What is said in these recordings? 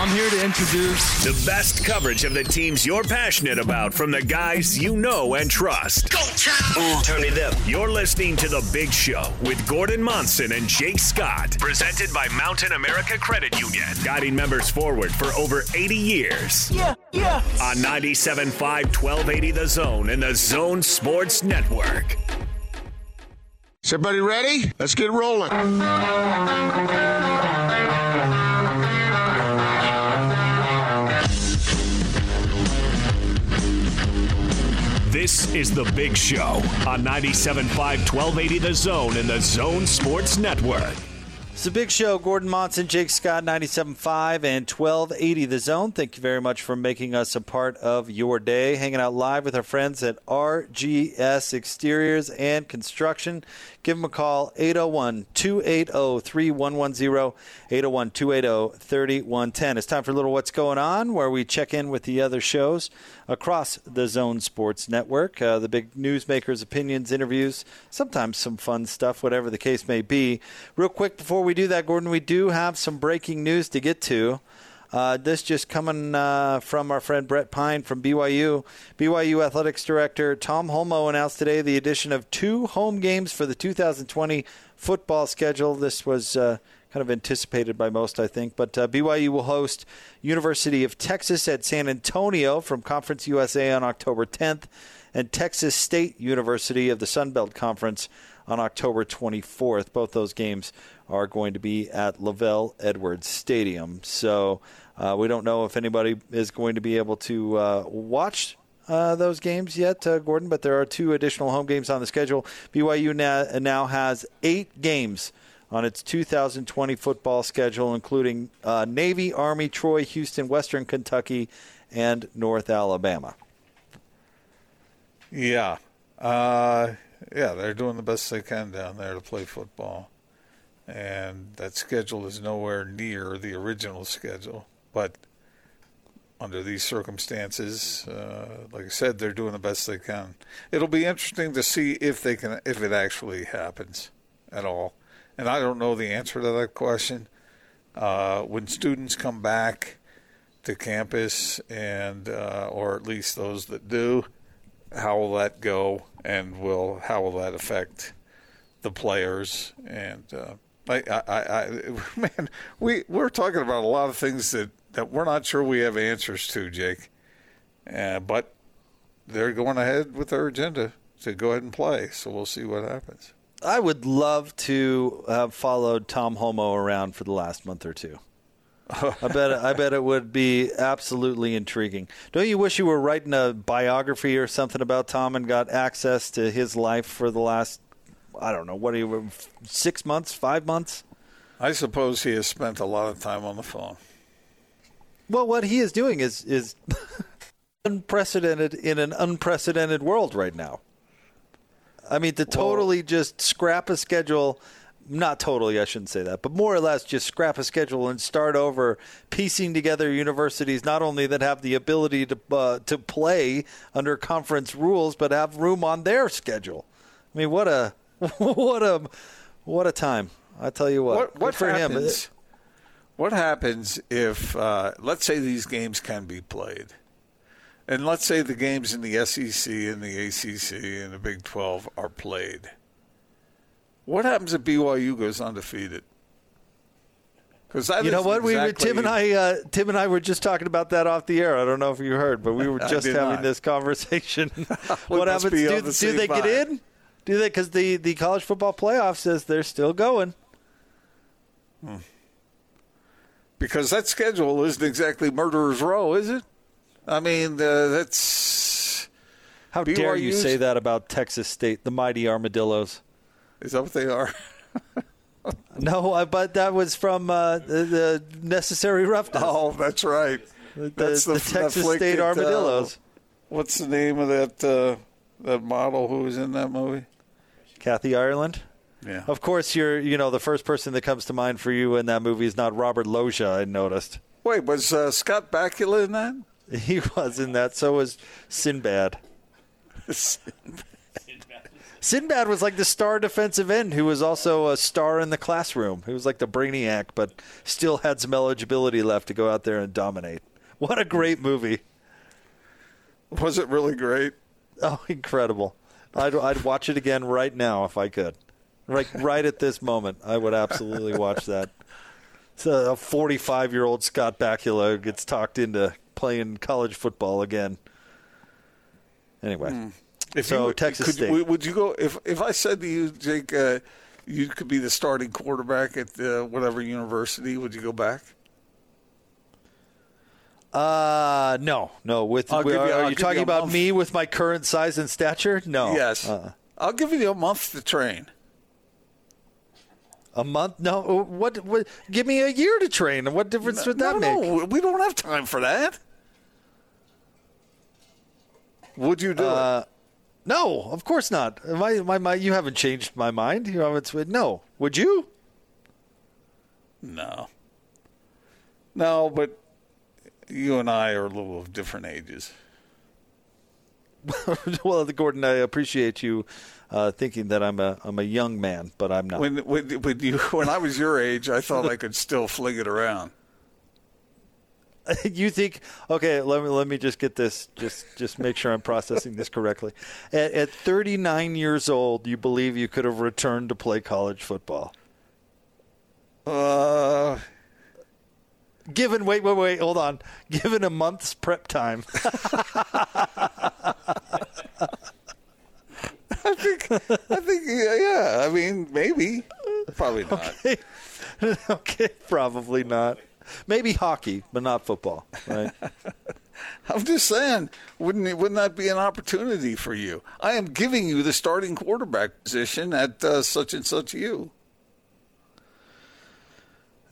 I'm here to introduce the best coverage of the teams you're passionate about from the guys you know and trust. Go, Ooh, turn it up. You're listening to The Big Show with Gordon Monson and Jake Scott. Presented by Mountain America Credit Union. Guiding members forward for over 80 years. Yeah, yeah. On 97.5, 1280 The Zone and The Zone Sports Network. Is everybody ready? Let's get rolling. This is The Big Show on 97.5 1280 The Zone and The Zone Sports Network. It's a big show. Gordon Monson, Jake Scott, 97.5 and 1280 The Zone. Thank you very much for making us a part of your day. Hanging out live with our friends at RGS Exteriors and Construction. Give them a call, 801 280 3110, 801 280 3110. It's time for a little What's Going On, where we check in with the other shows across the Zone Sports Network. Uh, the big newsmakers' opinions, interviews, sometimes some fun stuff, whatever the case may be. Real quick before we do that, Gordon, we do have some breaking news to get to. Uh, this just coming uh, from our friend Brett Pyne from BYU. BYU Athletics Director Tom Holmoe announced today the addition of two home games for the 2020 football schedule. This was uh, kind of anticipated by most, I think. But uh, BYU will host University of Texas at San Antonio from Conference USA on October 10th, and Texas State University of the Sun Belt Conference on October 24th. Both those games are going to be at LaVell Edwards Stadium. So uh, we don't know if anybody is going to be able to uh, watch uh, those games yet, uh, Gordon, but there are two additional home games on the schedule. BYU now, now has eight games on its 2020 football schedule, including uh, Navy, Army, Troy, Houston, Western Kentucky, and North Alabama. Yeah. Yeah, they're doing the best they can down there to play football. And that schedule is nowhere near the original schedule. But under these circumstances, uh, like I said, they're doing the best they can. It'll be interesting to see if they can, if it actually happens at all. And I don't know the answer to that question. Uh, when students come back to campus, and uh, or at least those that do, how will that go, and will how will that affect the players? And uh, I, I, I, man, we we're talking about a lot of things that that we're not sure we have answers to, Jake. Uh, but they're going ahead with their agenda to go ahead and play. So we'll see what happens. I would love to have followed Tom Holmoe around for the last month or two. I bet I bet it would be absolutely intriguing. Don't you wish you were writing a biography or something about Tom and got access to his life for the last I don't know what are you six months, five months? I suppose he has spent a lot of time on the phone. Well, what he is doing is is unprecedented in an unprecedented world right now. I mean, to totally just scrap a schedule, not totally, I shouldn't say that, but more or less just scrap a schedule and start over, piecing together universities not only that have the ability to uh, to play under conference rules, but have room on their schedule. I mean, what a what a what a time! I tell you what. What, what for happens? Him, what happens if, uh, let's say, these games can be played? And let's say the games in the SEC and the ACC and the Big 12 are played. What happens if BYU goes undefeated? Because you know what, exactly we Tim and I uh, Tim and I were just talking about that off the air. I don't know if you heard, but we were just having not. this conversation. what happens? Do, do they get in? Do they? Because the the college football playoff says they're still going. Hmm because that schedule isn't exactly murderer's row, is it? I mean, uh, that's. How BYU's? dare you say that about Texas State, the mighty armadillos? Is that what they are? no, but that was from uh, the, the, necessary roughness. Oh, that's right. The, that's the, the Texas State uh, armadillos. Uh, what's the name of that uh, that model who was in that movie? Kathy Ireland. Yeah. Of course, you're you know the first person that comes to mind for you in that movie is not Robert Loggia. I noticed. Wait, was uh, Scott Bakula in that? He was in that. So was Sinbad. Sinbad. Sinbad was like the star defensive end who was also a star in the classroom. He was like the brainiac, but still had some eligibility left to go out there and dominate. What a great movie! Was it really great? Oh, incredible! I'd, I'd watch it again right now if I could. Like right at this moment, I would absolutely watch that. It's a 45 year old Scott Bakula gets talked into playing college football again. Anyway. Hmm. If So, you, Texas could, State. Would, you go if if I said to you, Jake, uh, you could be the starting quarterback at uh, whatever university? Would you go back? Uh, no, no. With we- are, you- are you you talking a about month. me with my current size and stature? No. yes. Uh, I'll give you a month to train. a month? No. Uh, What, what? Give me a year to train. What difference would that no, make? no, we don't have time for that. Would you do Uh, no, of course not. My, my, my, you haven't changed my mind. You haven't. No. Would you? No. No, but you and I are a little of different ages. well, Gordon, I appreciate you uh, thinking that I'm a I'm a young man, but I'm not. When when when you when I was your age, I thought I could still fling it around. you think okay let me let me just get this just just make sure i'm processing this correctly. At, at 39 years old you believe you could have returned to play college football? Uh, given wait wait wait hold on. Given a month's prep time. I think I think yeah, yeah. I mean, maybe, probably not. Okay, okay probably not maybe hockey but not football right I'm just saying, wouldn't it, wouldn't that be an opportunity for you? I am giving you the starting quarterback position at uh, such and such you.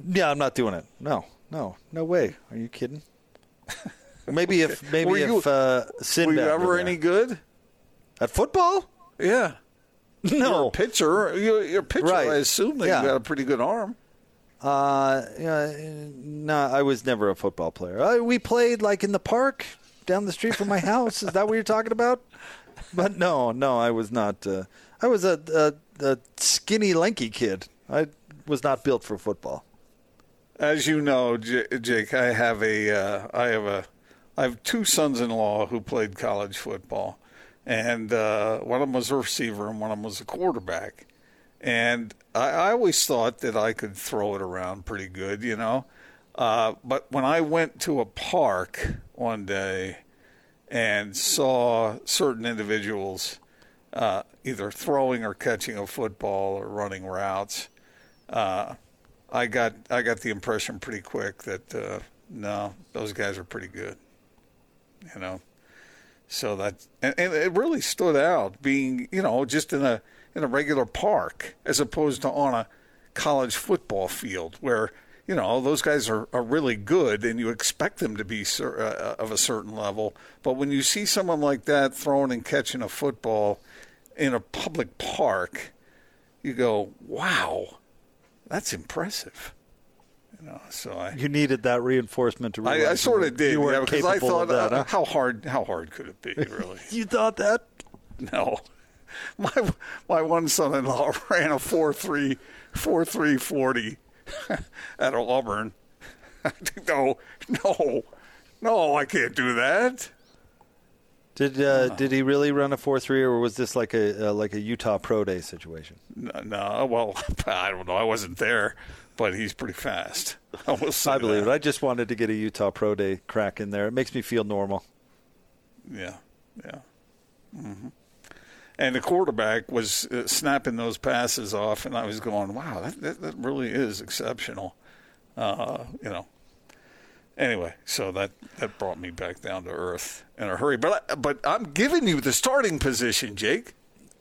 yeah i'm not doing it no no no way are you kidding maybe if maybe Were you- if uh Were you ever any good? at football Yeah. You're no a pitcher. You're, you're a pitcher. Right. I assume that Yeah. you got a pretty good arm. Uh, no, I was never a football player. Uh, we played like in the park down the street from my house. Is that what you're talking about? But no, no, I was not. Uh, I was a, a, a skinny, lanky kid. I was not built for football. As you know, J- Jake, I have a, uh, I have a, I have two sons-in-law who played college football, and uh, one of them was a receiver and one of them was a quarterback. And I, I always thought that I could throw it around pretty good, you know. Uh, but when I went to a park one day and saw certain individuals uh, either throwing or catching a football or running routes, uh, I got I got the impression pretty quick that uh, no, those guys are pretty good. You know, so that and, and it really stood out being you know just in a in a regular park as opposed to on a college football field where you know those guys are, are really good and you expect them to be cer- uh, of a certain level but when you see someone like that throwing and catching a football in a public park you go wow that's impressive you know so i You needed that reinforcement to realize I, I sort you of did, You yeah, I thought, of that. uh, huh? how hard, how hard could it be, really? You thought that? no, my my one son-in-law ran a four three four three forty at Auburn. no, no, no, I can't do that. Did uh, did he really run a four three, or was this like a uh, like a Utah pro day situation? No, no, well, I don't know. I wasn't there, but he's pretty fast. I I believe that. it. I just wanted to get a Utah pro day crack in there. It makes me feel normal. Yeah, yeah. hmm And the quarterback was uh, snapping those passes off, and I was going, "Wow, that that, that really is exceptional." Uh, you know. Anyway, so that that brought me back down to earth in a hurry. But I, but I'm giving you the starting position, Jake.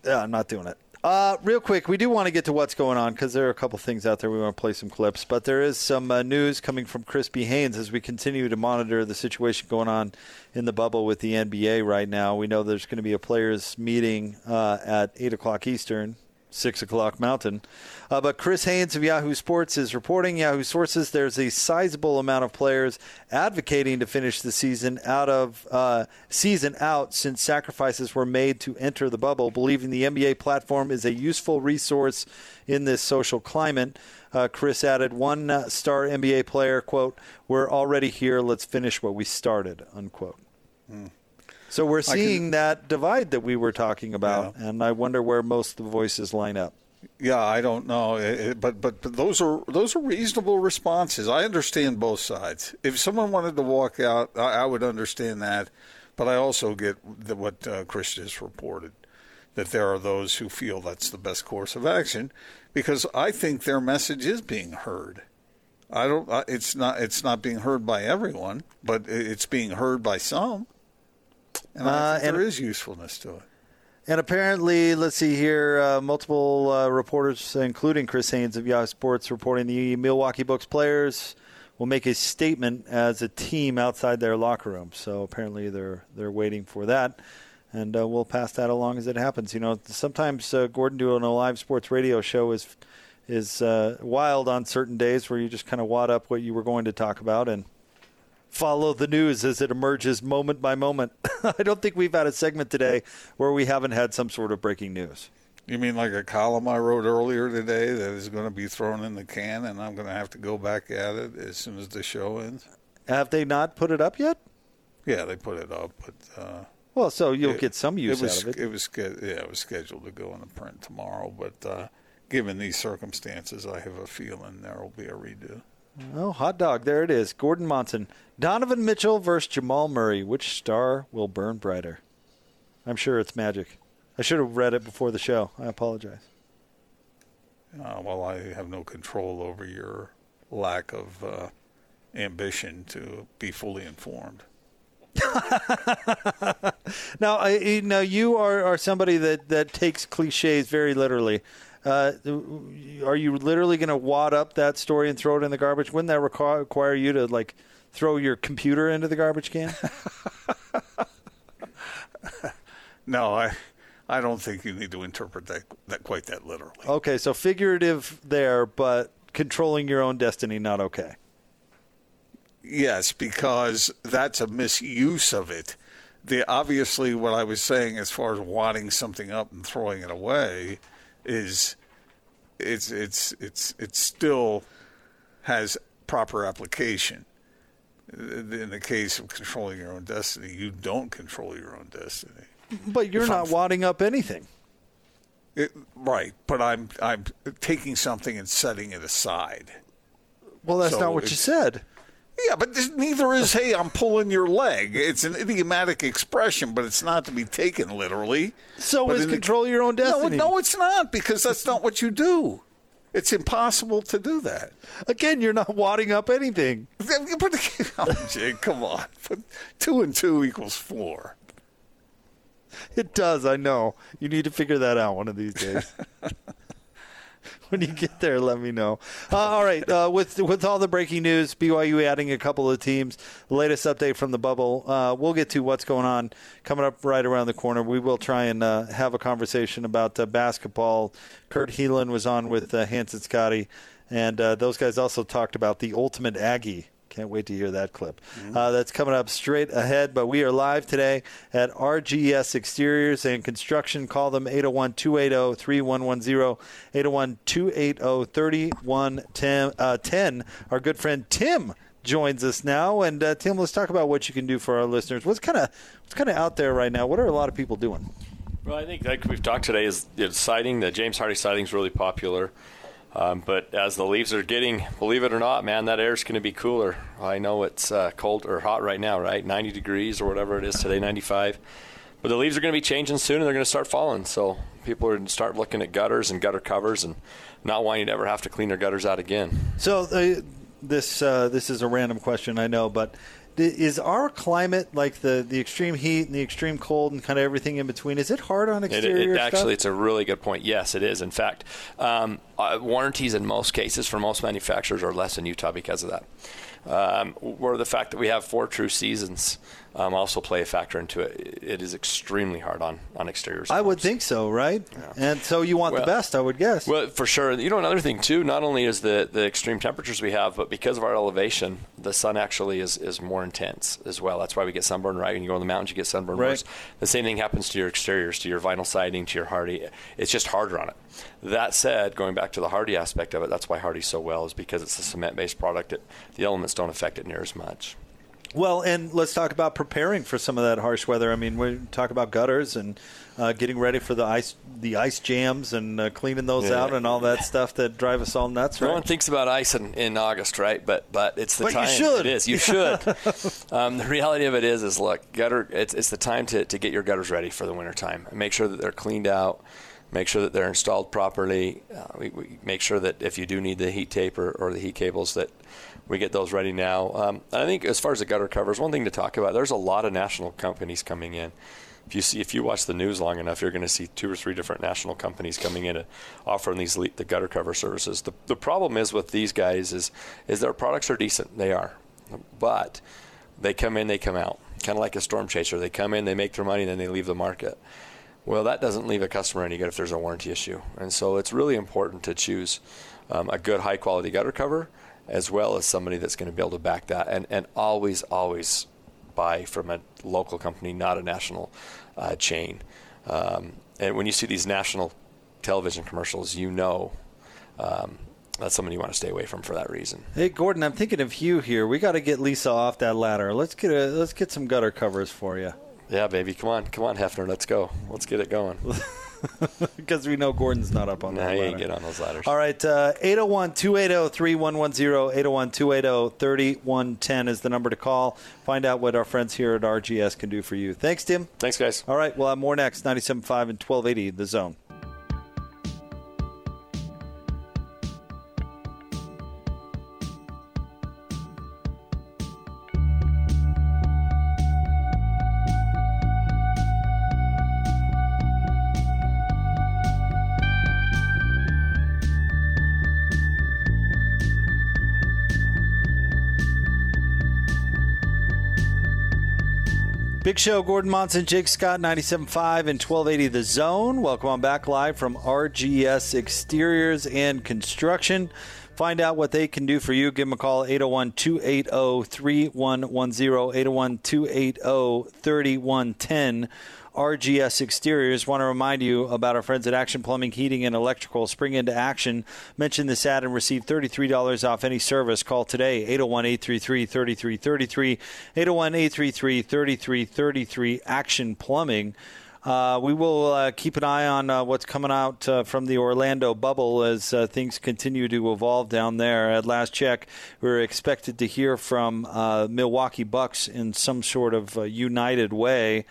Yeah, I'm not doing it. Uh, real quick, we do want to get to what's going on because there are a couple things out there. We want to play some clips, but there is some uh, news coming from Crispy Haynes as we continue to monitor the situation going on in the bubble with the NBA right now. We know there's going to be a players' meeting uh, at eight o'clock Eastern 6 o'clock Mountain. Uh, but Chris Haynes of Yahoo Sports is reporting Yahoo sources there's a sizable amount of players advocating to finish the season out of uh, season out since sacrifices were made to enter the bubble, believing the NBA platform is a useful resource in this social climate. Uh, Chris added one uh, star NBA player, quote, "We're already here. Let's finish what we started," unquote. Mm. So we're seeing can, that divide that we were talking about, yeah. and I wonder where most of the voices line up. Yeah, I don't know, it, but, but but those are those are reasonable responses. I understand both sides. If someone wanted to walk out, I, I would understand that, but I also get the, what uh, Chris just reported that there are those who feel that's the best course of action because I think their message is being heard. I don't. It's not. It's not being heard by everyone, but it's being heard by some. And, uh, and there is usefulness to it. And apparently, let's see here, uh, multiple uh, reporters, including Chris Haynes of Yahoo Sports, reporting the Milwaukee Bucks players will make a statement as a team outside their locker room. So apparently, they're they're waiting for that, and uh, we'll pass that along as it happens. You know, sometimes uh, Gordon doing a live sports radio show is is uh, wild on certain days where you just kind of wad up what you were going to talk about and follow the news as it emerges moment by moment. I don't think we've had a segment today where we haven't had some sort of breaking news. You mean like a column I wrote earlier today that is going to be thrown in the can and I'm going to have to go back at it as soon as the show ends? Have they not put it up yet? Yeah, they put it up, but uh, well, so you'll it, get some use was, out of it. It was yeah, it was scheduled to go in the print tomorrow, but uh, given these circumstances, I have a feeling there will be a redo. Oh, hot dog. There it is. Gordon Monson. Donovan Mitchell versus Jamal Murray. Which star will burn brighter? I'm sure it's magic. I should have read it before the show. I apologize. Uh, well, I have no control over your lack of uh, ambition to be fully informed. now, I, you know, you are, are somebody that, that takes cliches very literally. Uh, are you literally going to wad up that story and throw it in the garbage? Wouldn't that require you to like throw your computer into the garbage can? no, I I don't think you need to interpret that, that quite that literally. Okay, so figurative there, but controlling your own destiny not okay. Yes, because that's a misuse of it. The obviously what I was saying as far as wadding something up and throwing it away is it's it's it's it still has proper application. In the case of controlling your own destiny, you don't control your own destiny. But you're if not I'm, wadding up anything. It, right, but I'm I'm taking something and setting it aside. Well, that's so not what you said. Yeah, but this, neither is, hey, I'm pulling your leg. It's an idiomatic expression, but it's not to be taken literally. So but is control the, your own destiny. No, no, it's not, because that's not what you do. It's impossible to do that. Again, you're not wadding up anything. But, oh, Jake, come on. But two and two equals four. It does, I know. You need to figure that out one of these days. when you get there, let me know. Uh, all right, uh, with with all the breaking news, BYU adding a couple of teams. Latest update from the bubble. Uh, we'll get to what's going on coming up right around the corner. We will try and uh, have a conversation about uh, basketball. Kurt Helin was on with uh, Hanson Scotty, and those guys also talked about the ultimate Aggie can't wait to hear that clip. Mm-hmm. Uh, that's coming up straight ahead. But we are live today at RGS Exteriors and Construction. Call them 801 280 3110, 801 280 3110. Our good friend Tim joins us now. And uh, Tim, let's talk about what you can do for our listeners. What's kind of what's kind of out there right now? What are a lot of people doing? Well, I think like we've talked today is you know, siding. The James Hardie siding is really popular. Um, but as the leaves are getting, believe it or not, man, that air is going to be cooler. I know it's uh, cold or hot right now, right? 90 degrees or whatever it is today, 95. But the leaves are going to be changing soon, and they're going to start falling. So people are going to start looking at gutters and gutter covers, and not wanting to ever have to clean their gutters out again. So uh, this uh, this is a random question, I know, but is our climate like the, the extreme heat and the extreme cold and kind of everything in between? Is it hard on exterior? It, it actually, it's a really good point. Yes, it is. In fact, um, uh, warranties in most cases for most manufacturers are less in Utah because of that. Um, or the fact that we have four true seasons um, also play a factor into it. It is extremely hard on on exteriors. I would think so, right? Yeah. And so you want well, the best, I would guess. Well, for sure. You know, another thing too. Not only is the the extreme temperatures we have, but because of our elevation, the sun actually is is more intense as well. That's why we get sunburn. Right when you go in the mountains, you get sunburn right. worse. The same thing happens to your exteriors, to your vinyl siding, to your Hardie. It's just harder on it. That said, going back to the Hardie aspect of it, that's why Hardie's so well is because it's a cement-based product. It, the elements don't affect it near as much. Well, and let's talk about preparing for some of that harsh weather. I mean, we talk about gutters and uh, getting ready for the ice, the ice jams, and uh, cleaning those yeah. out, and all that stuff that drive us all nuts. Right? No one thinks about ice in, in August, right? But but it's the but time. You should. It is. You should. um, the reality of it is, is look, gutter. It's it's the time to, to get your gutters ready for the winter time. Make sure that they're cleaned out make sure that they're installed properly. Uh, we, we, make sure that if you do need the heat tape or, or the heat cables, that we get those ready now. Um, I think as far as the gutter covers, one thing to talk about. There's a lot of national companies coming in. If you see, if you watch the news long enough, you're going to see two or three different national companies coming in and offering these the gutter cover services. The, the problem is with these guys is is their products are decent. They are, but they come in, they come out, kind of like a storm chaser. They come in, they make their money, then they leave the market. Well, that doesn't leave a customer any good if there's a warranty issue. And so it's really important to choose um, a good, high quality gutter cover as well as somebody that's going to be able to back that. And, and always, always buy from a local company, not a national uh, chain. Um, and when you see these national television commercials, you know um, that's someone you want to stay away from for that reason. Hey Gordon, I'm thinking of you here. We got to get Lisa off that ladder. Let's get a, let's get some gutter covers for you. Yeah, baby. Come on. Come on, Hefner. Let's go. Let's get it going. because we know Gordon's not up on that ladder. ain't get on those ladders. All right. Uh, 801 280 3110. 801 280 3110 is the number to call. Find out what our friends here at RGS can do for you. Thanks, Tim. Thanks, guys. All right. We'll have more next 97.5 and 1280, The Zone. Show, Gordon Monson, Jake Scott, 97.5 and 1280 The Zone. Welcome on back live from RGS Exteriors and Construction. Find out what they can do for you. Give them a call, 801 280 3110, 801 280 3110 RGS Exteriors. Want to remind you about our friends at Action Plumbing, Heating, and Electrical. Spring into action. Mention this ad and receive $33 off any service. Call today, 801 833 3333. 801 833 3333. Action Plumbing. Uh, we will uh, keep an eye on uh, what's coming out uh, from the Orlando bubble as uh, things continue to evolve down there. At last check, we are expected to hear from uh, Milwaukee Bucks in some sort of united way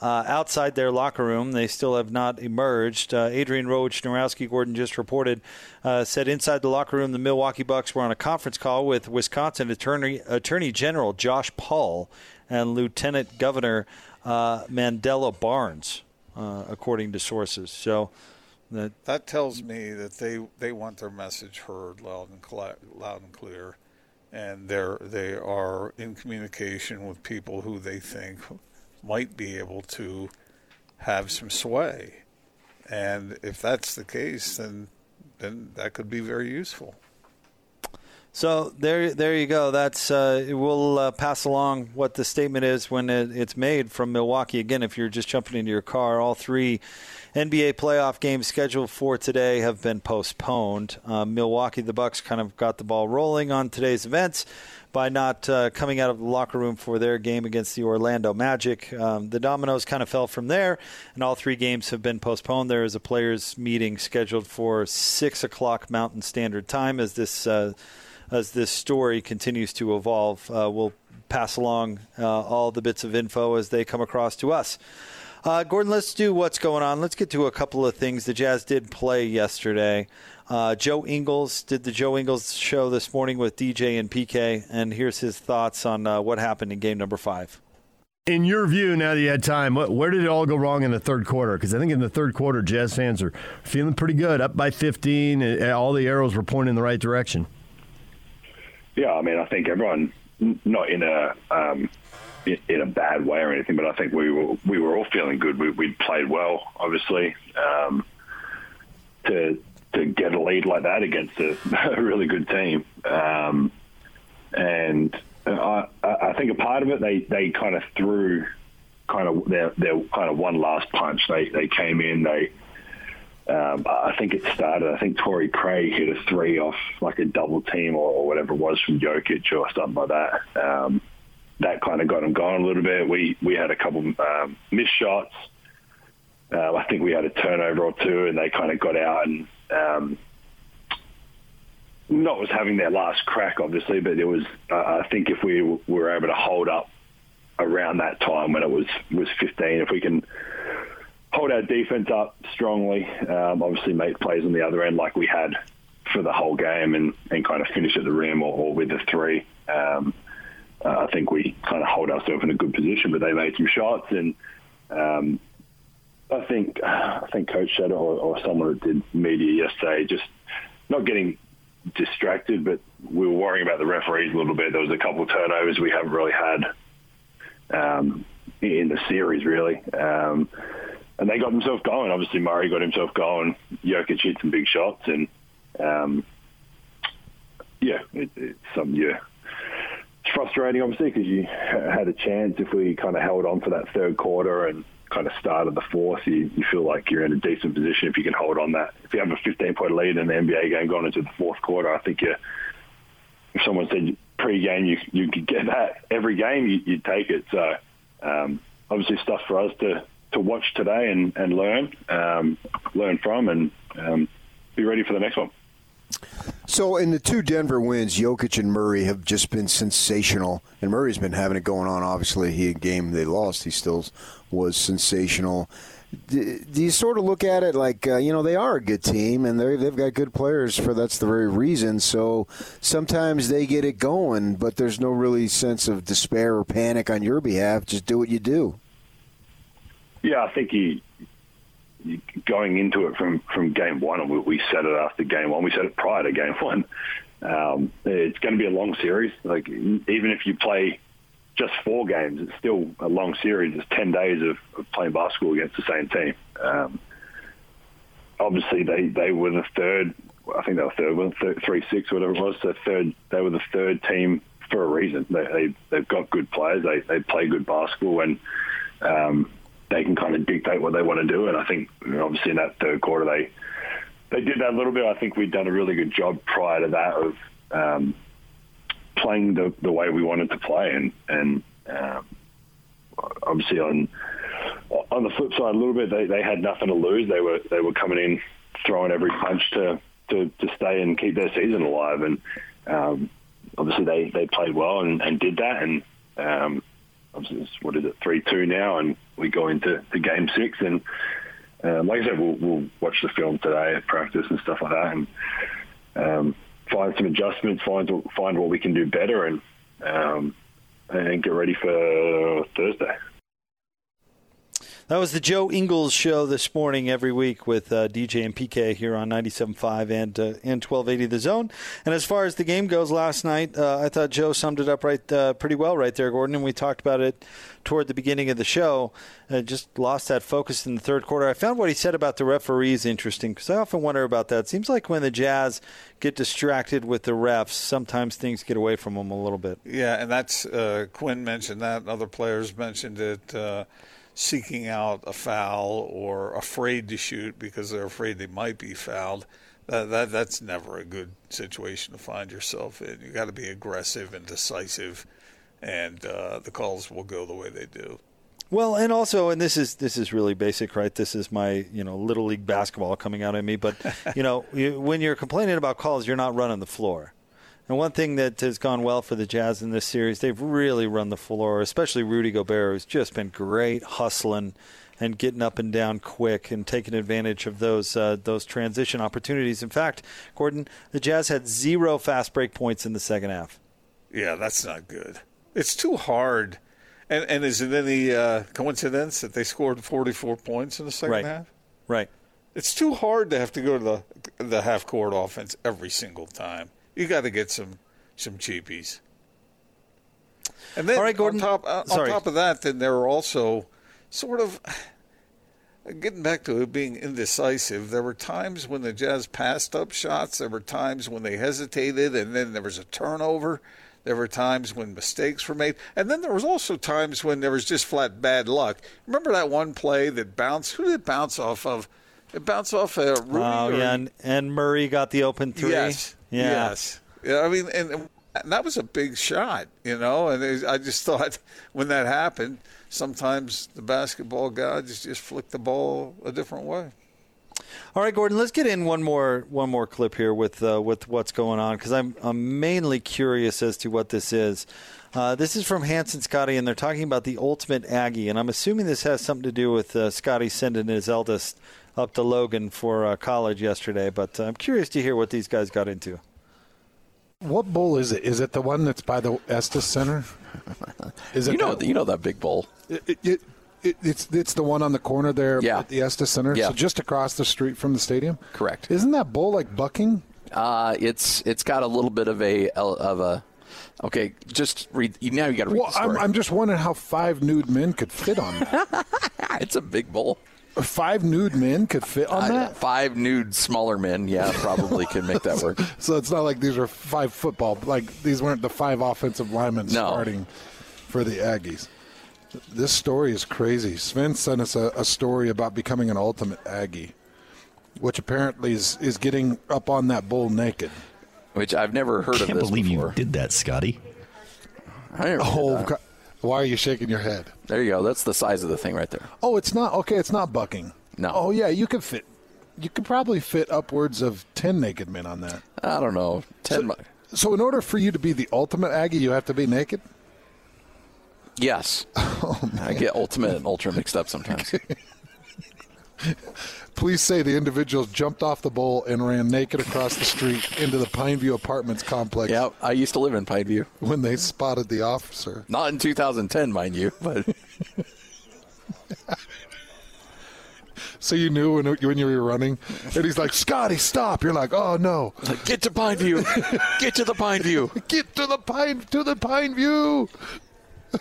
uh, outside their locker room. They still have not emerged. Uh, Adrian Wojnarowski Gordon just reported uh, said inside the locker room, the Milwaukee Bucks were on a conference call with Wisconsin Attorney Attorney General Josh Kaul and Lieutenant Governor uh, Mandela Barnes, uh, according to sources. So. That, that tells me that they, they want their message heard loud and loud and clear, and they're they are in communication with people who they think might be able to have some sway. And if that's the case, then then that could be very useful. So there, there you go. That's uh, we'll uh, pass along what the statement is when it, it's made from Milwaukee. Again, if you're just jumping into your car, all three NBA playoff games scheduled for today have been postponed. Uh, Milwaukee, the Bucks, kind of got the ball rolling on today's events by not uh, coming out of the locker room for their game against the Orlando Magic. Um, the dominoes kind of fell from there, and all three games have been postponed. There is a players' meeting scheduled for six o'clock Mountain Standard Time as this uh, as this story continues to evolve. Uh, we'll pass along uh, all the bits of info as they come across to us. Uh, Gordon, let's do what's going on. Let's get to a couple of things. The Jazz did play yesterday. Uh, Joe Ingles did the Joe Ingles show this morning with DJ and PK, and here's his thoughts on uh, what happened in game number five. In your view, now that you had time, what, where did it all go wrong in the third quarter? Because I think in the third quarter, Jazz fans are feeling pretty good, up by 15, and all the arrows were pointing in the right direction. Yeah, I mean, I think everyone, not in a um, in a bad way or anything, but I think we were we were all feeling good. We we played well, obviously. Um, to to get a lead like that against a, a really good team, um, and I, I think a part of it they they kind of threw kind of their their kind of one last punch. They they came in they. Um, I think it started. I think Torrey Craig hit a three off like a double team or, or whatever it was from Jokic or something like that. Um, that kind of got them going a little bit. We we had a couple um, missed shots. Uh, I think we had a turnover or two, and they kind of got out and um, not was having their last crack, obviously, but it was. Uh, I think if we were able to hold up around that time when it was was 15, if we can hold our defense up strongly, um, obviously make plays on the other end like we had for the whole game, and, and kind of finish at the rim or, or with the three. Um, I think we kind of hold ourselves in a good position, but they made some shots, and um, I think I think Coach it, or, or someone that did media yesterday, just not getting distracted, but we were worrying about the referees a little bit. There was a couple of turnovers we haven't really had um, in the series, really. Um, and they got themselves going. Obviously, Murray got himself going. Jokic hit some big shots, and um, yeah, it, it's something yeah, frustrating, obviously, because you had a chance if we kind of held on for that third quarter and kind of started the fourth. You, you feel like you're in a decent position if you can hold on that. If you have a 15 point lead in the NBA game going into the fourth quarter, I think you. If someone said pre-game you you could get that every game, you, would take it. So um, obviously stuff for us to to watch today and and learn um, learn from and um, be ready for the next one. So, in the two Denver wins, Jokic and Murray have just been sensational. And Murray's been having it going on. Obviously, he a game they lost, he still was sensational. Do, do you sort of look at it like uh, you know they are a good team and they they've got good players for that's the very reason. So sometimes they get it going, but there's no really sense of despair or panic on your behalf. Just do what you do. Yeah, I think he going into it from, from game one, and we, said it after game one, we said it prior to game one. Um, it's going to be a long series. Like even if you play just four games, it's still a long series. It's ten days of, of playing basketball against the same team. Um, obviously, they, they were the third. I think they were third, third three six, whatever it was. The third. They were the third team for a reason. They, they they've got good players. They they play good basketball, and um, they can kind of dictate what they want to do. And I think obviously in that third quarter they they did that a little bit. I think we'd done a really good job prior to that of um, playing the the way we wanted to play, and and um, obviously on on the flip side a little bit they, they had nothing to lose. They were they were coming in throwing every punch to to, to stay and keep their season alive, and um, obviously they, they played well and, and did that, and um, obviously what is it three two now, and we go into the game six, and um, like I said, we'll, we'll watch the film today practice and stuff like that, and um, find some adjustments, find find what we can do better, and um, and get ready for Thursday. That was the Joe Ingles show this morning every week with uh, DJ and PK here on 97.5 and, uh, and 1280 The Zone. And as far as the game goes last night, uh, I thought Joe summed it up right uh, pretty well right there, Gordon. And we talked about it toward the beginning of the show. Uh, just lost that focus in the third quarter. I found what he said about the referees interesting because I often wonder about that. It seems like when the Jazz get distracted with the refs, sometimes things get away from them a little bit. Yeah, and that's uh, Quinn mentioned that. Other players mentioned it seeking out a foul or afraid to shoot because they're afraid they might be fouled. That, that that's never a good situation to find yourself in. You got to be aggressive and decisive, and uh, the calls will go the way they do. Well, and also, and this is this is really basic, right? This is my you know little league basketball coming out of me. But you know, you, when you're complaining about calls, you're not running the floor. And one thing that has gone well for the Jazz in this series, they've really run the floor, especially Rudy Gobert, who's just been great hustling and getting up and down quick and taking advantage of those uh, those transition opportunities. In fact, Gordon, the Jazz had zero fast break points in the second half. Yeah, that's not good. It's too hard. And and is it any uh, coincidence that they scored 44 points in the second right. half? Right. It's too hard to have to go to the the half court offense every single time. You got to get some some cheapies. And then All right, Gordon. on top uh, on Sorry. top of that, then there were also sort of getting back to it being indecisive. There were times when the Jazz passed up shots. There were times when they hesitated, and then there was a turnover. There were times when mistakes were made, and then there was also times when there was just flat bad luck. Remember that one play that bounced? Who did it bounce off of? It bounced off uh, Rudy. Oh yeah, and, and Murray got the open three. Yes. Yeah. Yes. Yeah, I mean, and, and that was a big shot, you know. And it, I just thought when that happened, sometimes the basketball gods just flick the ball a different way. All right, Gordon. Let's get in one more one more clip here with uh, with what's going on because I'm I'm mainly curious as to what this is. Uh, this is from Hanson Scotty, and they're talking about the ultimate Aggie, and I'm assuming this has something to do with uh, Scotty sending his eldest up to Logan for uh, college yesterday. But uh, I'm curious to hear what these guys got into. What bowl is it? Is it the one that's by the Estes Center? Is it You know, that- you know that big bowl. It, it, it, it's it's the one on the corner there Yeah. at the Estes Center. Yeah. So just across the street from the stadium. Correct. Isn't that bowl like bucking? Uh, it's it's got a little bit of a of a. Okay, just read. Now you got to read Well, the I'm. I'm just wondering how five nude men could fit on that. it's a big bowl. Five nude men could fit on Uh, that. five nude smaller men, yeah, probably could make that work. So it's not like these are five football. Like these weren't the five offensive linemen No. starting for the Aggies. This story is crazy. Sven sent us a, a story about becoming an ultimate Aggie, which apparently is, is getting up on that bull naked. Which I've never heard I Can't of this believe before. you did that, Scotty. I never did Oh, that. God. Why are you shaking your head? There you go. That's the size of the thing right there. Oh, it's not okay. It's not bucking. No. Oh yeah, you could fit. You could probably fit upwards of ten naked men on that. I don't know. Ten. mi- So in order for you to be the ultimate Aggie, you have to be naked. yes. Oh, I get ultimate and ultra mixed up sometimes. Police say the individuals jumped off the bowl and ran naked across the street into the Pineview Apartments complex yeah, I used to live in Pineview. when they spotted the officer. Not in 2010, mind you, but So you knew when, when you were running, and he's like, "Scotty, stop!" You're like, "Oh no, like, get to Pineview. get to the Pineview. get to the pine to the Pineview."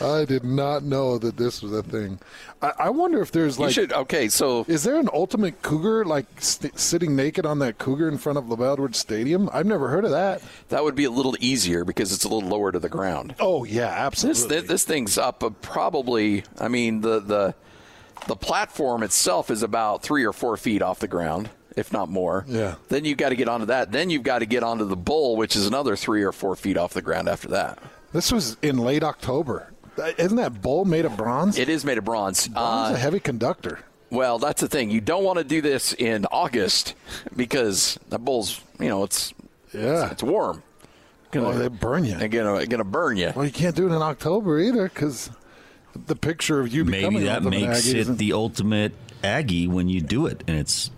I did not know that this was a thing. I, I wonder if there's You like, should. Okay, so is there an ultimate cougar like st- sitting naked on that cougar in front of LaVell Edwards Stadium? I've never heard of that. that would be a little easier because it's a little lower to the ground. Oh yeah, This absolutely. this thing's up uh, probably. I mean the the the platform itself is about three or four feet off the ground, if not more. Yeah. Then you've got to get onto that. Then you've got to get onto the bowl, which is another three or four feet off the ground after that. This was in late October. Uh, Isn't that bowl made of bronze? It is made of bronze. Bronze Uh, a heavy conductor. well, that's the thing. You don't want to do this in August because the bowl's, you know, it's Yeah. it's warm. Oh, they burn you. They're gonna gonna burn you. Well, you can't do it in October either because the picture of you becoming Maybe that makes Aggie it isn't- the ultimate Aggie when you do it, and it's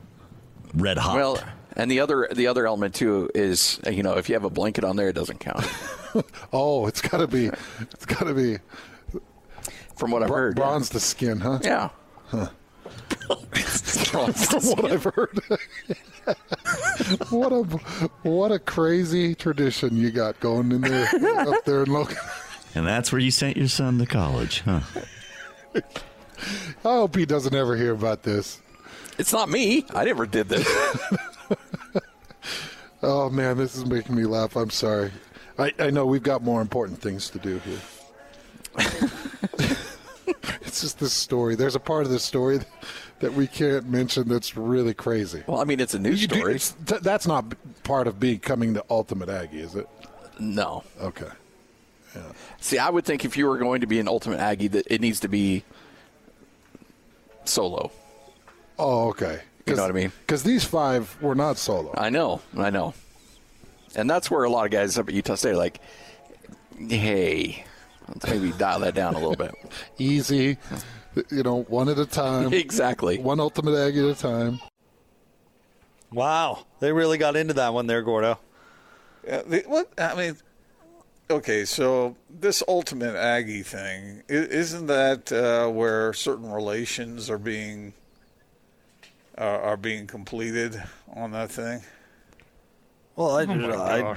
red hot. Well, and the other the other element too is you know if you have a blanket on there, it doesn't count. Oh, it's got to be. It's got to be From what I've br- heard, yeah. bronze the skin, huh? Yeah. Huh. From what I've heard. what a what a crazy tradition you got going in there up there in Logan. and that's where you sent your son to college, huh? I hope he doesn't ever hear about this. It's not me. I never did this. Oh man, this is making me laugh. I'm sorry. I, I know we've got more important things to do here. it's just this story. There's a part of this story that we can't mention that's really crazy. well, I mean, it's a news do- story. th- that's not part of becoming the ultimate Aggie, is it? No. Okay. See, I would think if you were going to be an ultimate Aggie, that it needs to be solo. Oh, okay. You know what I mean? Because these five were not solo. I know, I know, and that's where a lot of guys up at Utah State are like, "Hey, Let's maybe dial that down a little bit. Easy, you know, one at a time. exactly. One ultimate Aggie at a time. Wow, they really got into that one there, Gordo. Yeah, the, what I mean, okay, so this ultimate Aggie thing isn't that uh, where certain relations are being are, are being completed on that thing? Well, I, oh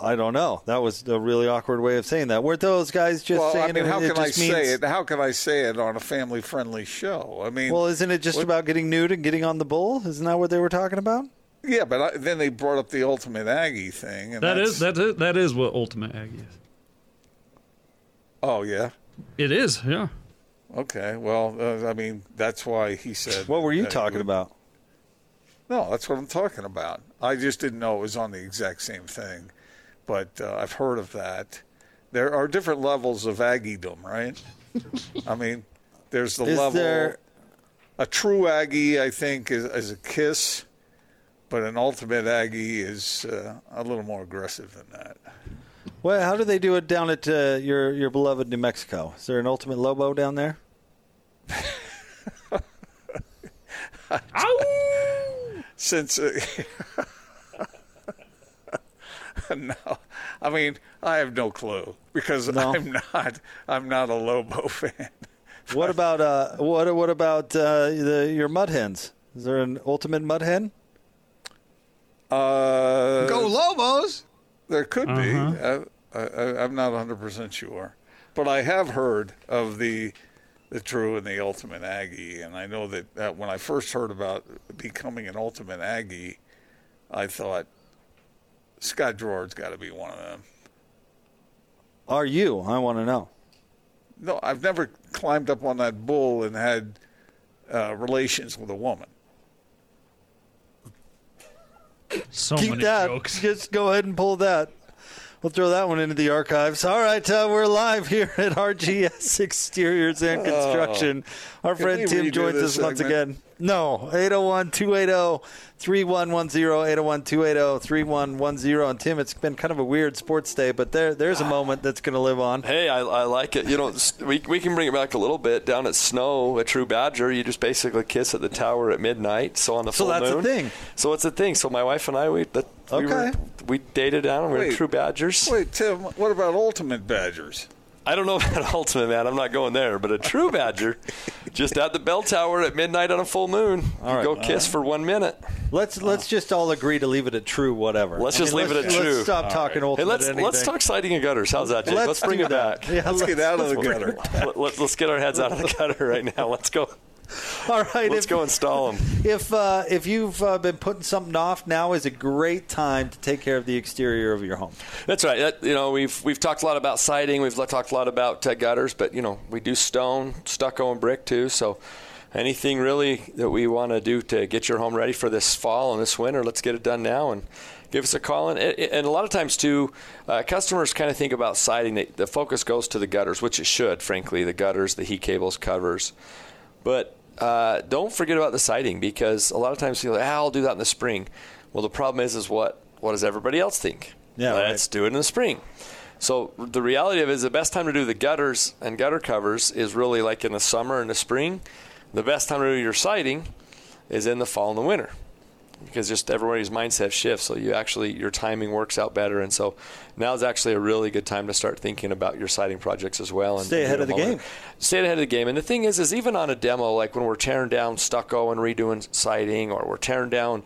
I, I don't know. That was a really awkward way of saying that. Weren't those guys just well, saying I mean, it, how it can I just say means- it? How can I say it on a family-friendly show? I mean, Well, isn't it just what- about getting nude and getting on the bull? Isn't that what they were talking about? Yeah, but I, then they brought up the ultimate Aggie thing, and That that's, is that is that is what Ultimate Aggie is. Oh yeah. It is, yeah. Okay. Well, uh, I mean, that's why he said. What were you talking would- about? No, that's what I'm talking about. I just didn't know it was on the exact same thing, but uh, I've heard of that. There are different levels of Aggiedom, right? I mean, there's the Is level. there- A true Aggie, I think, is, is a kiss, but an ultimate Aggie is uh, a little more aggressive than that. Well, how do they do it down at uh, your your beloved New Mexico? Is there an ultimate Lobo down there? Since uh, no, I mean, I have no clue because No? I'm not. I'm not a Lobo fan. What about uh, what what about uh, the, your mud hens? Is there an ultimate mud hen? Uh, Go Lobos! There could be. I, I, I'm not 100 percent sure, but I have heard of the the true and the ultimate Aggie, and I know that, that when I first heard about becoming an ultimate Aggie, I thought Scott Garrard's got to be one of them. Are you? I want to know. No, I've never climbed up on that bull and had uh, relations with a woman. So Keep many that. jokes. Just go ahead and pull that. We'll throw that one into the archives. All right, uh, we're live here at RGS Exteriors and Construction. Our Oh. Friend Tim joins us once again. No, 801 280 3110, 801 280 3110. And Tim, it's been kind of a weird sports day, but there, there's a moment that's going to live on. Hey, I, I like it. You know, we, we can bring it back a little bit. Down at Snow, a true Badger, you just basically kiss at the tower at midnight. So on the So full that's a thing. So it's a thing. So my wife and I, we that, we, were, Okay. we dated down. and We were true Badgers. Wait, Tim, what about ultimate Badgers? I don't know about Ultimate Man. I'm not going there. But a true Badger, just at the bell tower at midnight on a full moon. All right. Go kiss for one minute. Let's let's just all agree to leave it at true, whatever. Let's I just mean, leave it let's- at true. Let's stop talking Hey, ultimate let's anything. let's talk siding and gutters. How's that, Jake? Let's Let's, bring it back. Yeah, Let's get out of the gutter. Let, let, us get our heads out of the gutter right now. Let's go. All right, Let's if, go install them. if uh, if you've uh, been putting something off, now is a great time to take care of the exterior of your home. That's right. That, you know, we've we've talked a lot about siding. We've talked a lot about uh, gutters, but you know, we do stone, stucco, and brick too. So, anything really that we want to do to get your home ready for this fall and this winter, let's get it done now and give us a call. And, and a lot of times too, uh, customers kind of think about siding. They, the focus goes to the gutters, which it should, frankly, the gutters, the heat cables, covers. But uh, don't forget about the siding because a lot of times people, ah, I'll do that in the spring. Well, the problem is, is what what does everybody else think? Yeah, let's do it in the spring. So the reality of it is the best time to do the gutters and gutter covers is really like in the summer and the spring. The best time to do your siding is in the fall and the winter because just everybody's mindset shifts. So you actually your timing works out better, and so now is actually a really good time to start thinking about your siding projects as well. And Stay ahead of the game. Stay ahead of the game. And the thing is, is even on a demo, like when we're tearing down stucco and redoing siding, or we're tearing down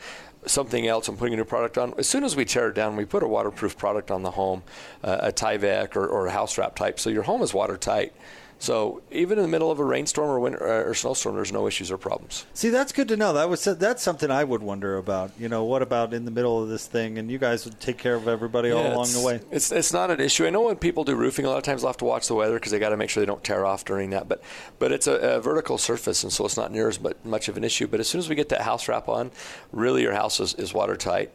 something else and putting a new product on. As soon as we tear it down, we put a waterproof product on the home, uh, a Tyvek or, or a house wrap type, so your home is watertight. So even in the middle of a rainstorm or winter uh, or snowstorm, there's no issues or problems. See, that's good to know. That was that's something I would wonder about. You know, what about in the middle of this thing, and you guys would take care of everybody all along the way. It's it's not an issue. I know when people do roofing, a lot of times they'll have to watch the weather because they got to make sure they don't tear off during that. But but it's a, a vertical surface, and so it's not near as mu- much of an issue. But as soon as we get that house wrap on, really your house is, is watertight.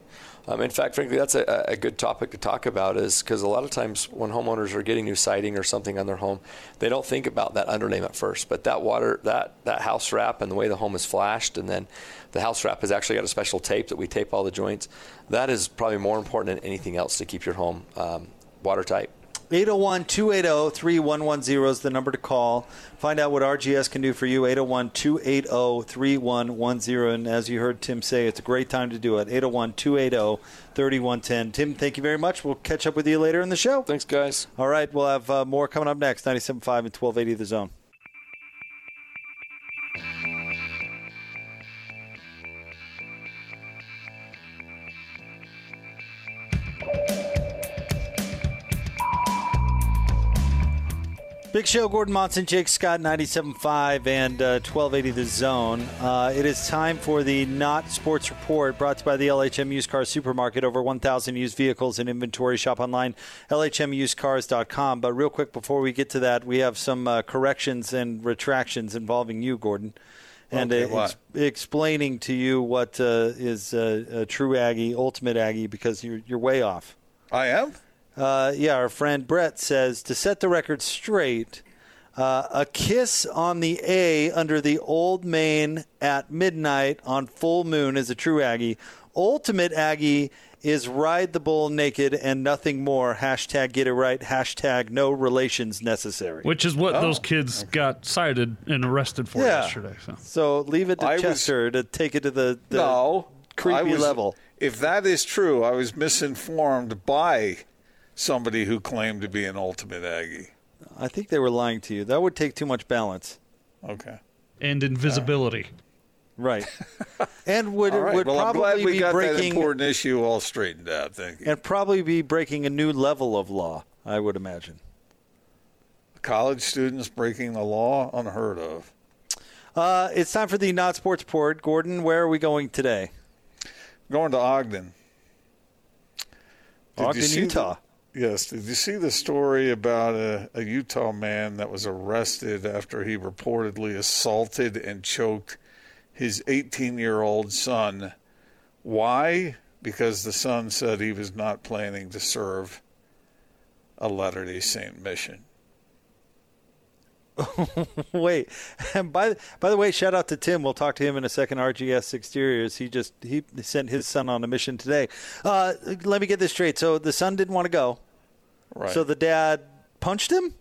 Um, in fact, frankly, that's a, a good topic to talk about, is because a lot of times when homeowners are getting new siding or something on their home, they don't think about that underlayment at first. But that water, that that house wrap, and the way the home is flashed, and then the house wrap has actually got a special tape that we tape all the joints. That is probably more important than anything else to keep your home um, watertight. 801 280 3110 is the number to call. Find out what RGS can do for you. 801 280 3110. And as you heard Tim say, it's a great time to do it. 801 280 3110. Tim, thank you very much. We'll catch up with you later in the show. Thanks, guys. All right, we'll have uh, more coming up next 97.5 and 1280 The Zone. Big Show, Gordon Monson, Jake Scott, 97.5 and uh, 1280 The Zone. Uh, it is time for the Not Sports Report brought to you by the LHM Used Car Supermarket. Over 1,000 used vehicles in inventory. Shop online, LHMUsedCars.com. But real quick, before we get to that, we have some uh, corrections and retractions involving you, Gordon. And Okay, uh, what? explaining to you what uh, is uh, a true Aggie, ultimate Aggie, because you're, you're way off. I am? Uh, yeah, our friend Brett says to set the record straight, uh, a kiss on the A under the old main at midnight on full moon is a true Aggie. Ultimate Aggie is ride the bull naked and nothing more. Hashtag get it right. Hashtag no relations necessary. Which is what those kids got cited and arrested for Yeah. yesterday. So. So leave it to I was- Chester to take it to the, the no. creepy was- level. If that is true, I was misinformed by somebody who claimed to be an ultimate Aggie. I think they were lying to you. That would take too much balance. Okay. And invisibility. Right. And would All right. would well, I'm probably glad we be got that breaking important issue all straightened out. Thank you. and probably be breaking a new level of law, I would imagine. College students breaking the law, unheard of. Uh, it's time for the Not Sports port. Gordon, where are we going today? Going to Ogden. Did you Ogden, the- Utah. Yes. Did you see the story about a, a Utah man that was arrested after he reportedly assaulted and choked his 18 year old son? Why? Because the son said he was not planning to serve a Latter day Saint mission. Wait, and by by the way, shout out to Tim. We'll talk to him in a second. RGS Exteriors. He just he sent his son on a mission today. Uh, let me get this straight. So the son didn't want to go. Right. So the dad punched him.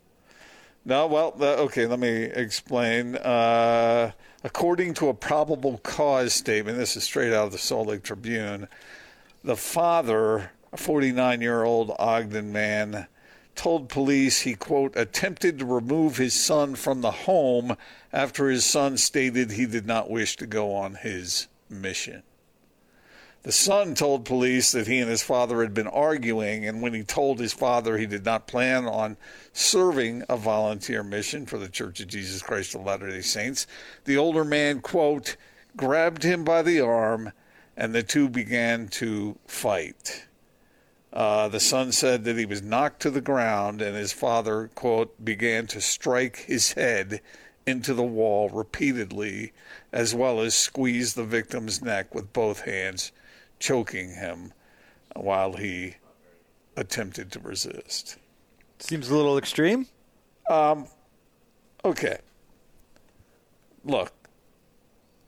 No, well, the, okay, let me explain. Uh, according to a probable cause statement, this is straight out of the Salt Lake Tribune, the father, a 49 year old Ogden man, told police he, quote, attempted to remove his son from the home after his son stated he did not wish to go on his mission. The son told police that he and his father had been arguing, and when he told his father he did not plan on serving a volunteer mission for the Church of Jesus Christ of Latter day Saints, the older man, quote, grabbed him by the arm, and the two began to fight. Uh, the son said that he was knocked to the ground, and his father, quote, began to strike his head into the wall repeatedly, as well as squeeze the victim's neck with both hands, choking him while he attempted to resist. Seems a little extreme. Um, okay. Look,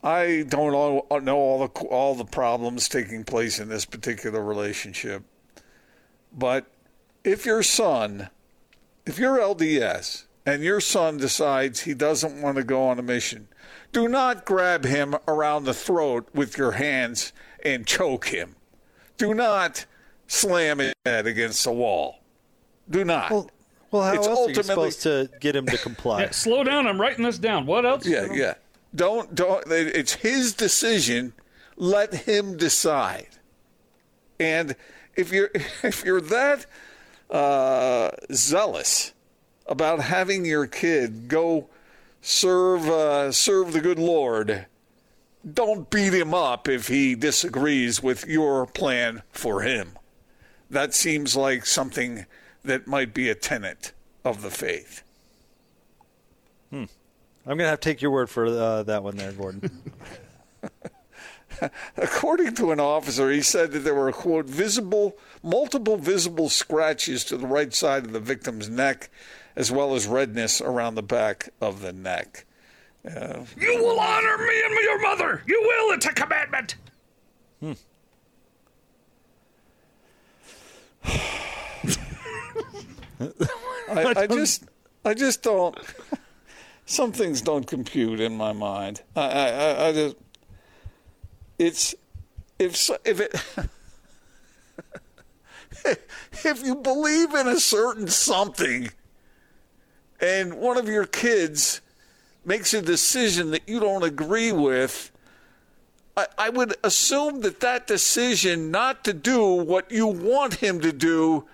I don't all, know all the all the problems taking place in this particular relationship, but if your son, if you're LDS and your son decides he doesn't want to go on a mission, do not grab him around the throat with your hands and choke him. Do not slam his head against the wall. Do not. Well, well how It's else are you supposed to get him to comply? Yeah, slow down. I'm writing this down. What else? Yeah, yeah. Don't don't. It's his decision. Let him decide. And if you're if you're that uh, zealous about having your kid go serve uh, serve the good Lord, don't beat him up if he disagrees with your plan for him. That seems like something that might be a tenet of the faith. Hmm. I'm going to have to take your word for uh, that one there, Gordon. According to an officer, he said that there were, quote, visible, multiple visible scratches to the right side of the victim's neck, as well as redness around the back of the neck. Uh, You will honor me and your mother. You will. It's a commandment. I, I just, I just don't. Some things don't compute in my mind. I, I- I just, it's, if if it, if you believe in a certain something, and one of your kids makes a decision that you don't agree with. I, I would assume that that decision not to do what you want him to do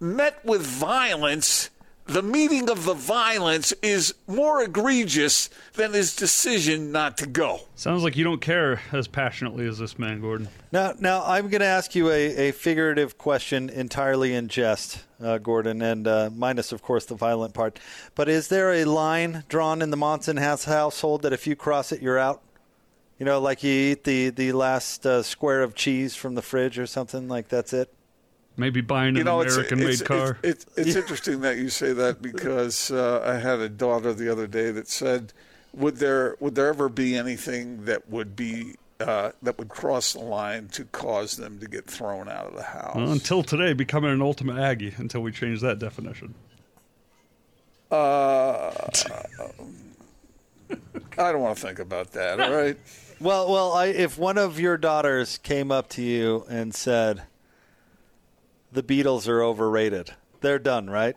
met with violence, the meaning of the violence is more egregious than his decision not to go. Sounds like you don't care as passionately as this man, Gordon. Now, now I'm going to ask you a, a figurative question entirely in jest, uh, Gordon, and uh, minus, of course, the violent part. But is there a line drawn in the Monson house household that if you cross it, you're out? You know, like you eat the the last uh, square of cheese from the fridge or something like that's it. Maybe buying an You know, it's, American-made car. It's, it's, it's interesting that you say that because uh, I had a daughter the other day that said, "Would there would there ever be anything that would be uh, that would cross the line to cause them to get thrown out of the house?" Well, until today, becoming an ultimate Aggie until we change that definition. Uh, I don't want to think about that. All right. Well, well, I, if one of your daughters came up to you and said, "The Beatles are overrated," they're done, right?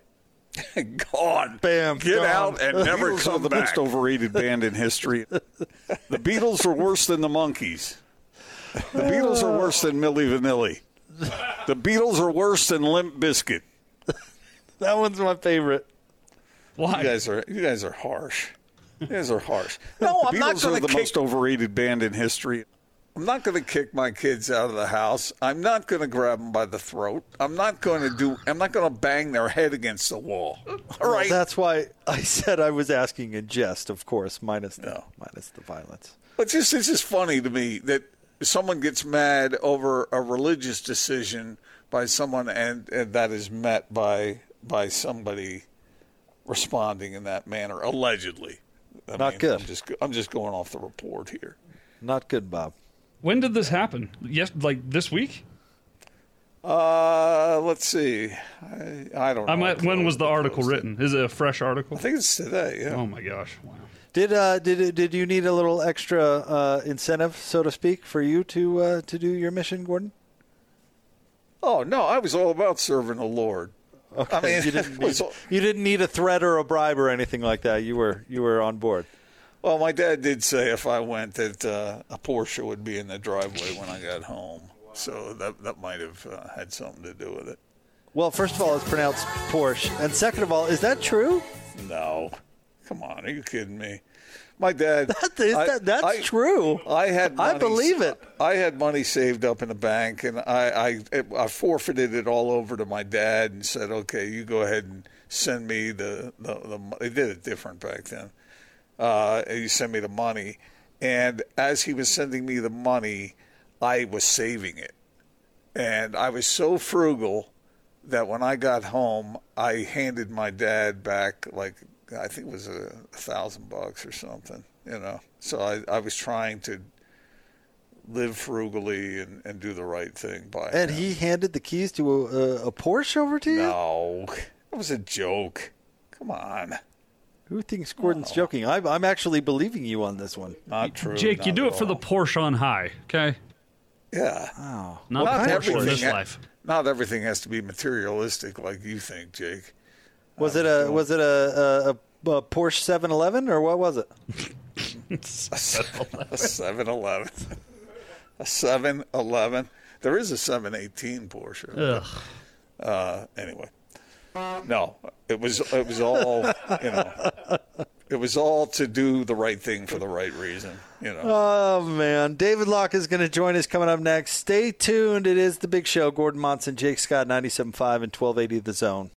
Gone. Bam. Get gone. out and never Beatles are come the back. most overrated band in history. the Beatles are worse than the Monkees. The Beatles are worse than Milli Vanilli. The Beatles are worse than Limp Bizkit. that one's my favorite. Why? You guys are you guys are harsh. You guys are harsh. No, the I'm not Beatles going are to the most overrated band in history. I'm not going to kick my kids out of the house. I'm not going to grab them by the throat. I'm not going to do. I'm not going to bang their head against the wall. All Well, right. that's why I said I was asking in jest, of course, minus the minus the violence. But just it's just funny to me that someone gets mad over a religious decision by someone, and, and that is met by by somebody responding in that manner, allegedly. I Not mean, good. I'm just I'm just going off the report here. Not good, Bob. When did this happen? Yes, like this week. Uh, let's see. I, I don't know. I'm at, when was the article written? Is it a fresh article? I think it's today. Yeah. Oh my gosh! Wow. Did uh did did you need a little extra uh, incentive, so to speak, for you to uh, to do your mission, Gordon? Oh no, I was all about serving the Lord. Okay. I mean, you didn't need, was- you didn't need a threat or a bribe or anything like that. You were you were on board. Well, my dad did say if I went that uh, a Porsche would be in the driveway when I got home, so that that might have uh, had something to do with it. Well, first of all, it's pronounced Porsche, and second of all, is that true? No, come on, are you kidding me? My dad. That is- that- that's I- true. I had. I believe it. I had money saved up in the bank, and I, I I forfeited it all over to my dad and said, "Okay, you go ahead and send me the the, the they did it different back then. Uh, he sent me the money, and as he was sending me the money, I was saving it, and I was so frugal that when I got home, I handed my dad back like I think it was a, a thousand bucks or something, you know. So I, I was trying to live frugally and, and do the right thing by And him. he handed the keys to a, a Porsche over to you. No, it was a joke. Come on, Who thinks Gordon's joking? I'm, I'm actually believing you on this one. not true. Jake, you do at it for the. Porsche on high, okay? yeah. Oh, Not Not the Porsche in everything this ha- life. Not everything has to be materialistic like you think, Jake. was it a was it a, a, a Porsche 711 or what was it? A 7-Eleven. A 7-Eleven. There is a 718 Porsche. Ugh. Uh, anyway, no, it was it was all you know. It was all to do the right thing for the right reason. You know. Oh man, David Locke is going to join us coming up next. Stay tuned. It is the Big Show. Gordon Monson, Jake Scott, 97.5 and 1280 The Zone.